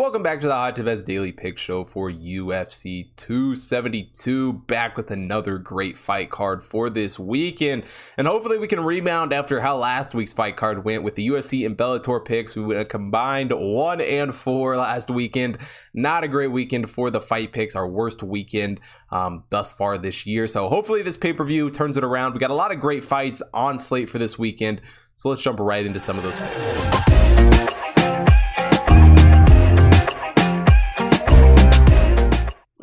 Welcome back to the Hot Tip Bets Daily Pick Show for UFC 272. Back with another great fight card for this weekend. And hopefully we can rebound after how last week's fight card went with the UFC and Bellator picks. We went combined one and four last weekend. Not a great weekend for the fight picks, our worst weekend um, thus far this year. So hopefully this pay per view turns it around. We got a lot of great fights on slate for this weekend. So let's jump right into some of those picks.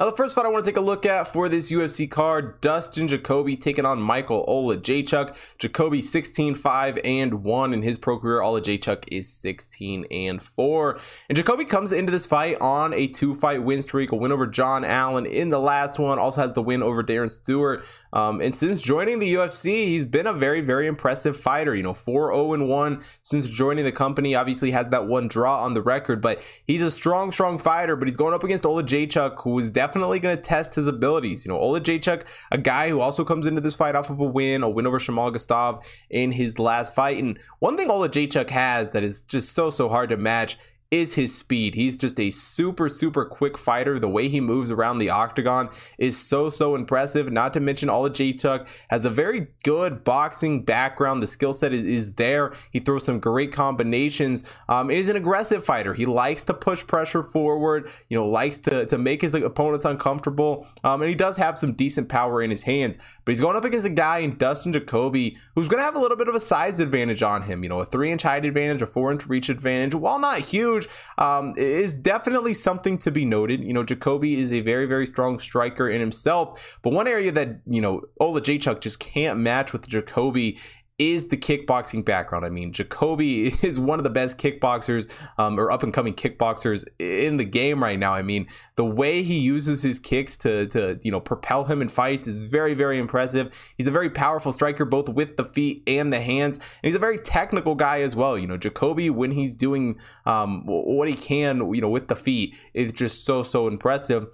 The first fight I want to take a look at for this UFC card Dustin Jacoby taking on Michael Oleksiejczuk. Jacoby 16 5 and 1 in his pro career. Oleksiejczuk is 16 and 4. And Jacoby comes into this fight on a two fight win streak, a win over John Allen in the last one, also has the win over Darren Stewart. Um, and since joining the UFC, he's been a very, very impressive fighter. You know, 4 0 1 since joining the company. Obviously, has that one draw on the record, but he's a strong, strong fighter. But he's going up against Oleksiejczuk, who is definitely definitely going to test his abilities. You know, Ola Oleksiejczuk, a guy who also comes into this fight off of a win, a win over Shamil Gamzatov in his last fight. And one thing Ola Oleksiejczuk has that is just so, so hard to match is his speed. He's just a super, super quick fighter. The way he moves around the octagon is so, so impressive. Not to mention, Oleksiejczuk has a very good boxing background. The skill set is, is, there. He throws some great combinations. Um, he's an aggressive fighter. He likes to push pressure forward, you know, likes to, to make his opponents uncomfortable. Um, and he does have some decent power in his hands. But he's going up against a guy in Dustin Jacoby who's going to have a little bit of a size advantage on him. You know, a three inch height advantage, a four inch reach advantage. While not huge, um, is definitely something to be noted. You know, Jacoby is a very, very strong striker in himself, but one area that, you know, Ola Oleksiejczuk just can't match with Jacoby is the kickboxing background. I mean, Jacoby is one of the best kickboxers um, or up and coming kickboxers in the game right now. I mean, the way he uses his kicks to, to you know propel him in fights is very very impressive. He's a very powerful striker both with the feet and the hands, and he's a very technical guy as well. You know, Jacoby when he's doing um, what he can, you know, with the feet is just so so impressive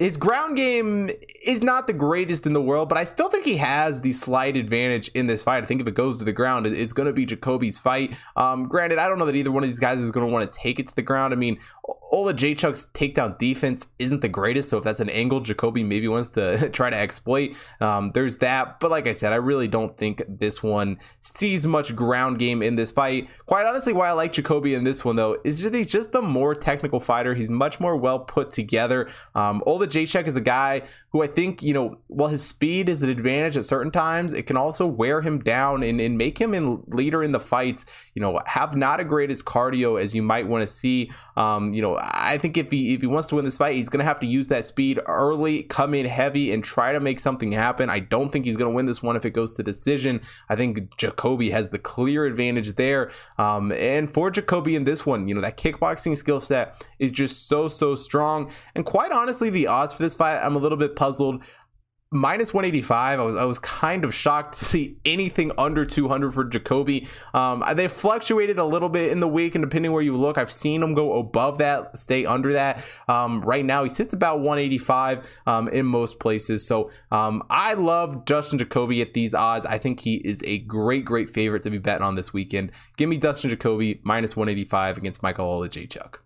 his ground game is not the greatest in the world, but I still think he has the slight advantage in this fight. I think if it goes to the ground, it's going to be Jacoby's fight. Um, granted, I don't know that either one of these guys is going to want to take it to the ground. I mean, Oleksiejczuk's takedown defense isn't the greatest, so if that's an angle Jacoby maybe wants to try to exploit, um, there's that. But like I said, I really don't think this one sees much ground game in this fight. Quite honestly, why I like Jacoby in this one though is that he's just the more technical fighter. He's much more well put together. Um, Oleksiejczuk is a guy who I think you know, while his speed is an advantage at certain times, it can also wear him down and, and make him in leader in the fights. You know, have not a greatest cardio as you might want to see. Um, you know I think if he if he wants to win this fight, he's to have to use that speed early, come in heavy, and try to make something happen. I don't think he's to win this one if it goes to decision. I think Jacoby has the clear advantage there. Um, and for Jacoby in this one, you know that kickboxing skill set is just so so strong. And quite honestly, the odds for this fight, I'm a little bit puzzled. Minus 185 I was I was kind of shocked to see anything under 200 for Jacoby. Um, they fluctuated a little bit in the week and depending where you look I've seen him go above that stay under that. Um, right now he sits about 185 um, in most places. So um, I love Dustin Jacoby at these odds. I think he is a great great favorite to be betting on this weekend. Give me Dustin Jacoby minus 185 against Michael Oleksiejczuk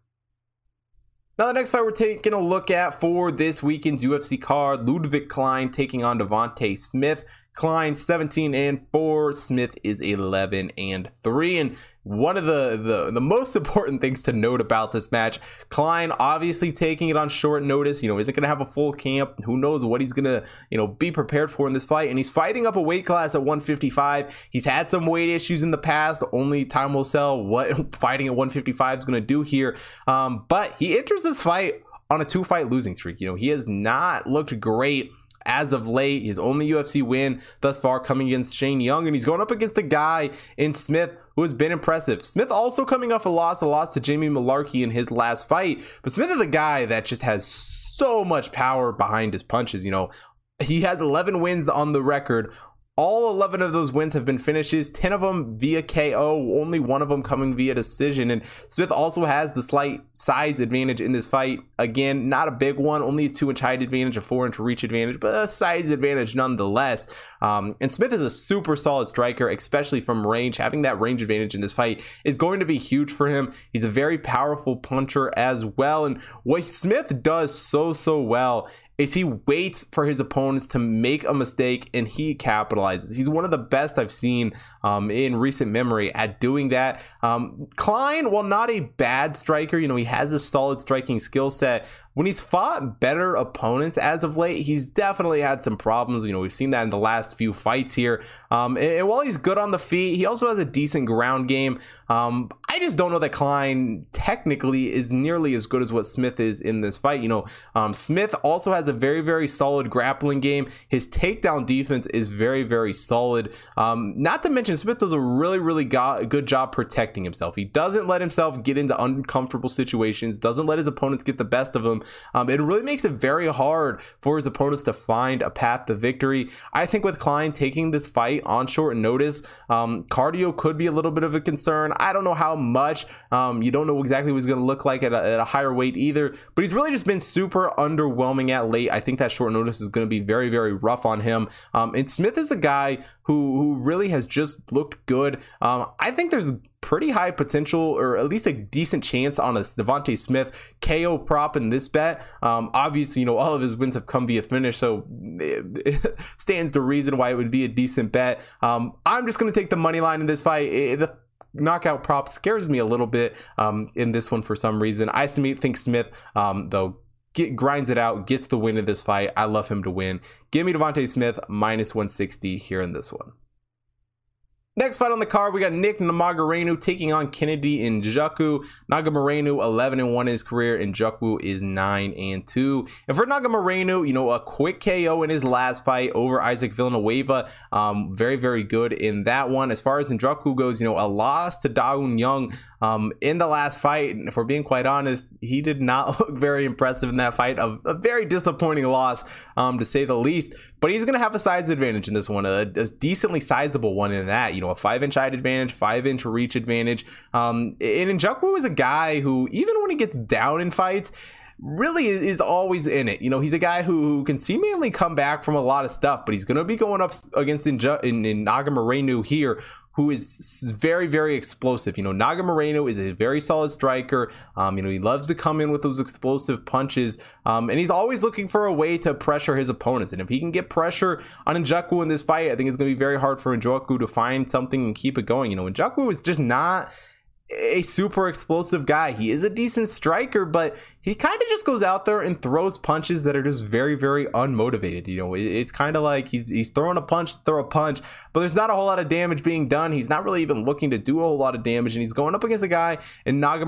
now, the next fight we're taking a look at for this weekend's UFC card Ludovit Klein taking on Devonte Smith. Klein 17 and 4, Smith is 11 and 3. And one of the, the, the most important things to note about this match, Klein obviously taking it on short notice, you know, isn't gonna have a full camp. Who knows what he's gonna, you know, be prepared for in this fight. And he's fighting up a weight class at 155. He's had some weight issues in the past. Only time will tell what fighting at 155 is gonna do here. Um, but he enters this fight on a two fight losing streak. You know, he has not looked great as of late. His only UFC win thus far coming against Shane Young, and he's going up against a guy in Smith who has been impressive. Smith also coming off a loss, a loss to Jamie Mullarkey in his last fight, but Smith is a guy that just has so much power behind his punches. You know, he has 11 wins on the record all 11 of those wins have been finishes, 10 of them via KO, only one of them coming via decision. And Smith also has the slight size advantage in this fight. Again, not a big one, only a two inch height advantage, a four inch reach advantage, but a size advantage nonetheless. Um, and Smith is a super solid striker, especially from range. Having that range advantage in this fight is going to be huge for him. He's a very powerful puncher as well. And what Smith does so, so well is he waits for his opponents to make a mistake and he capitalizes. He's one of the best I've seen um, in recent memory at doing that. Um, Klein, while not a bad striker, you know, he has a solid striking skill set when he's fought better opponents as of late, he's definitely had some problems. You know, we've seen that in the last few fights here. Um, and, and, while he's good on the feet, he also has a decent ground game. Um, I just don't know that Klein technically is nearly as good as what Smith is in this fight. You know, um, Smith also has a very, very solid grappling game. His takedown defense is very, very solid. Um, not to mention, Smith does a really, really go- good job protecting himself. He doesn't let himself get into uncomfortable situations, doesn't let his opponents get the best of him. Um, it really makes it very hard for his opponents to find a path to victory. I think with Klein taking this fight on short notice, um, cardio could be a little bit of a concern. I don't know how much. Um, you don't know exactly what he's going to look like at a, at a, higher weight either, but he's really just been super underwhelming at late. I think that short notice is going to be very, very rough on him. Um, and Smith is a guy who, who really has just looked good. Um, I think there's pretty high potential, or at least a decent chance on a Devonte Smith KO prop in this bet. Um, obviously, you know all of his wins have come via finish, so it, it stands to reason why it would be a decent bet. Um, I'm just going to take the money line in this fight. It, the knockout prop scares me a little bit um, in this one for some reason. I think Smith, um, though, Get, grinds it out, gets the win in this fight. I love him to win. Give me Devonte Smith minus 160 here in this one. Next fight on the card, we got Nick Negumereanu taking on Kennedy Nzechukwu. Negumereanu 11 and 1 in his career, and Nzechukwu is 9 and 2. And for Negumereanu, you know, a quick KO in his last fight over Isaac Villanueva. Um, very, very good in that one. As far as Nzechukwu goes, you know, a loss to Da Un Jung um, in the last fight. If we're being quite honest, he did not look very impressive in that fight. A, a very disappointing loss, um, to say the least. But he's going to have a size advantage in this one, a, a decently sizable one in that. You know, a five inch height advantage, five inch reach advantage. Um, and Nzechukwu is a guy who, even when he gets down in fights, really is always in it. You know, he's a guy who, can seemingly come back from a lot of stuff, but he's going to be going up against in, in, in Negumereanu here, who is very, very explosive. You know, Negumereanu is a very solid striker. Um, you know, he loves to come in with those explosive punches, um, and he's always looking for a way to pressure his opponents. And if he can get pressure on Nzechukwu in this fight, I think it's going to be very hard for Nzechukwu to find something and keep it going. You know, Nzechukwu is just not a super explosive guy. He is a decent striker, but he kind of just goes out there and throws punches that are just very, very unmotivated. You know, it's kind of like he's he's throwing a punch, throw a punch, but there's not a whole lot of damage being done. He's not really even looking to do a whole lot of damage, and he's going up against a guy in Naga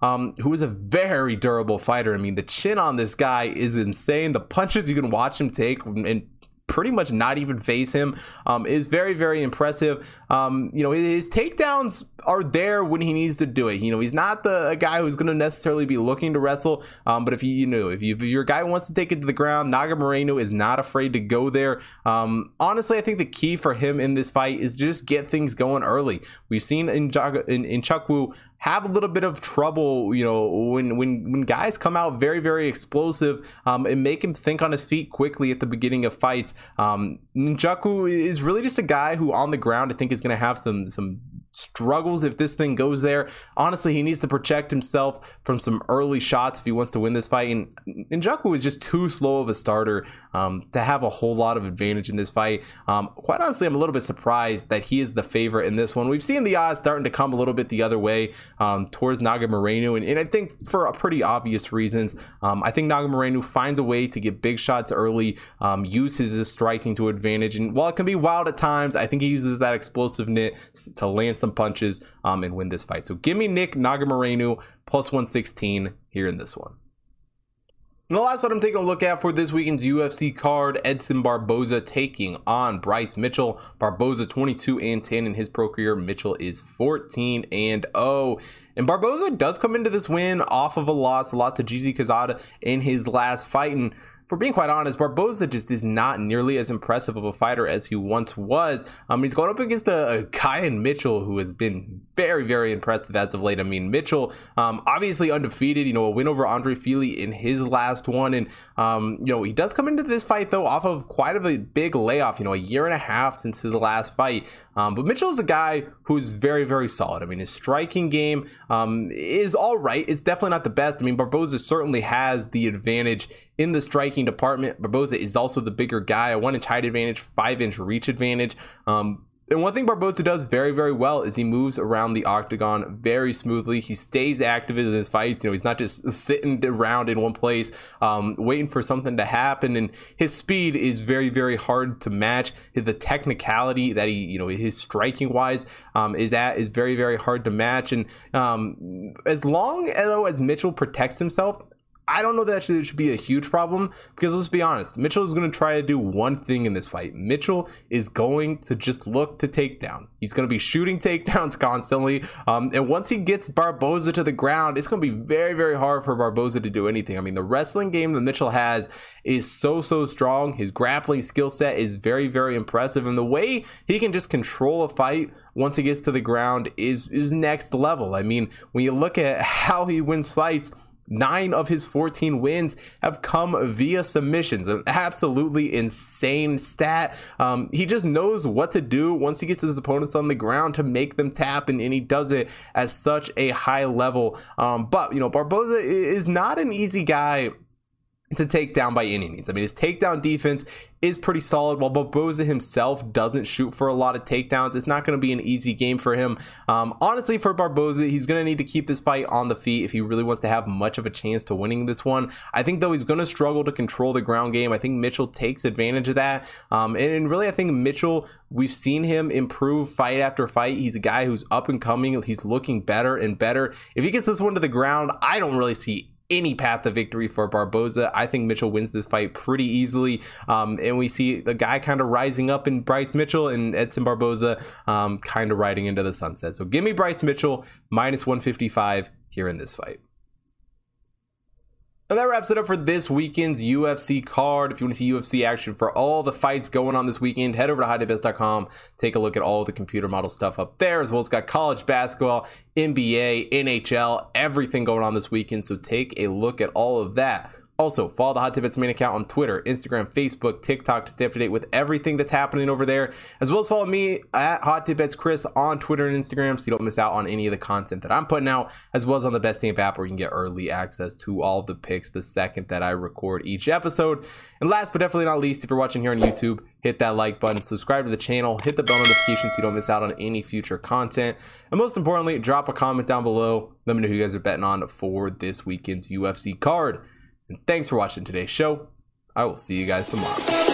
um, who is a very durable fighter. I mean, the chin on this guy is insane. The punches you can watch him take and pretty much not even face him um, is very very impressive. Um, you know his takedowns are there when he needs to do it. You know he's not the guy who's going to necessarily be looking to wrestle um, but if you, you know if, you, if your guy wants to take it to the ground Negumereanu is not afraid to go there. Um, honestly I think the key for him in this fight is just get things going early. We've seen in, in, in Wu have a little bit of trouble, you know, when when when guys come out very very explosive um, and make him think on his feet quickly at the beginning of fights. Um, Nzechukwu is really just a guy who on the ground I think is going to have some some struggles if this thing goes there. Honestly, he needs to protect himself from some early shots if he wants to win this fight. And Nzechukwu is just too slow of a starter um, to have a whole lot of advantage in this fight. Um, quite honestly, I'm a little bit surprised that he is the favorite in this one. We've seen the odds starting to come a little bit the other way um, towards Negumereanu, and, and, I think for pretty obvious reasons. Um, I think Negumereanu finds a way to get big shots early, um, uses his striking to advantage, and while it can be wild at times, I think he uses that explosiveness to land some punches um, and win this fight. So give me Nick Negumereanu plus 116 here in this one. And the last one I'm taking a look at for this weekend's UFC card, Edson Barboza taking on Bryce Mitchell. Barboza 22 and 10 in his pro career. Mitchell is 14 and 0. And Barboza does come into this win off of a loss, a loss to Giga Chikadze in his last fight. And for being quite honest, Barboza just is not nearly as impressive of a fighter as he once was. Um, he's going up against a, a Kyan Mitchell who has been very, very impressive as of late. I mean, Mitchell, um, obviously undefeated, you know, a win over Andre Fili in his last one. And, um, you know, he does come into this fight, though, off of quite of a big layoff, you know, a year and a half since his last fight. Um, but Mitchell is a guy who's very, very solid. I mean, his striking game um, is all right. It's definitely not the best. I mean, Barboza certainly has the advantage in the striking department. Barboza is also the bigger guy, a one inch height advantage, five inch reach advantage. Um, and one thing Barboza does very, very well is he moves around the octagon very smoothly. He stays active in his fights. You know, he's not just sitting around in one place, um, waiting for something to happen. And his speed is very, very hard to match. The technicality that he, you know, his striking wise um, is at is very, very hard to match. And um, as long as, as Mitchell protects himself, I don't know that it should be a huge problem because let's be honest, Mitchell is going to try to do one thing in this fight. Mitchell is going to just look to take down. He's going to be shooting takedowns constantly. Um, and once he gets Barboza to the ground, it's going to be very, very hard for Barboza to do anything. I mean, the wrestling game that Mitchell has is so, so strong. His grappling skill set is very, very impressive. And the way he can just control a fight once he gets to the ground is, is next level. I mean, when you look at how he wins fights, Nine of his 14 wins have come via submissions. An absolutely insane stat. Um, he just knows what to do once he gets his opponents on the ground to make them tap, and, and he does it at such a high level. Um, but, you know, Barboza is not an easy guy to take down by any means. I mean, his takedown defense is pretty solid. While Barboza himself doesn't shoot for a lot of takedowns, it's not going to be an easy game for him. Um, honestly, for Barboza, he's going to need to keep this fight on the feet if he really wants to have much of a chance to winning this one. I think, though, he's going to struggle to control the ground game. I think Mitchell takes advantage of that. Um, and, and really, I think Mitchell, we've seen him improve fight after fight. He's a guy who's up and coming. He's looking better and better. If he gets this one to the ground, I don't really see any path to victory for Barboza. I think Mitchell wins this fight pretty easily. Um, and we see the guy kind of rising up in Bryce Mitchell and Edson Barboza um, kind of riding into the sunset. So give me Bryce Mitchell minus 155 here in this fight. And that wraps it up for this weekend's UFC card. If you want to see UFC action for all the fights going on this weekend, head over to hottipbets.com. Take a look at all the computer model stuff up there, as well as got college basketball, NBA, NHL, everything going on this weekend. So take a look at all of that. Also, follow the Hot Tip Bets main account on Twitter, Instagram, Facebook, TikTok to stay up to date with everything that's happening over there, as well as follow me at Hot Tip Bets Chris on Twitter and Instagram so you don't miss out on any of the content that I'm putting out, as well as on the Betstamp app where you can get early access to all the picks the second that I record each episode. And last but definitely not least, if you're watching here on YouTube, hit that like button, subscribe to the channel, hit the bell notification so you don't miss out on any future content. And most importantly, drop a comment down below. Let me know who you guys are betting on for this weekend's UFC card. And thanks for watching today's show. I will see you guys tomorrow.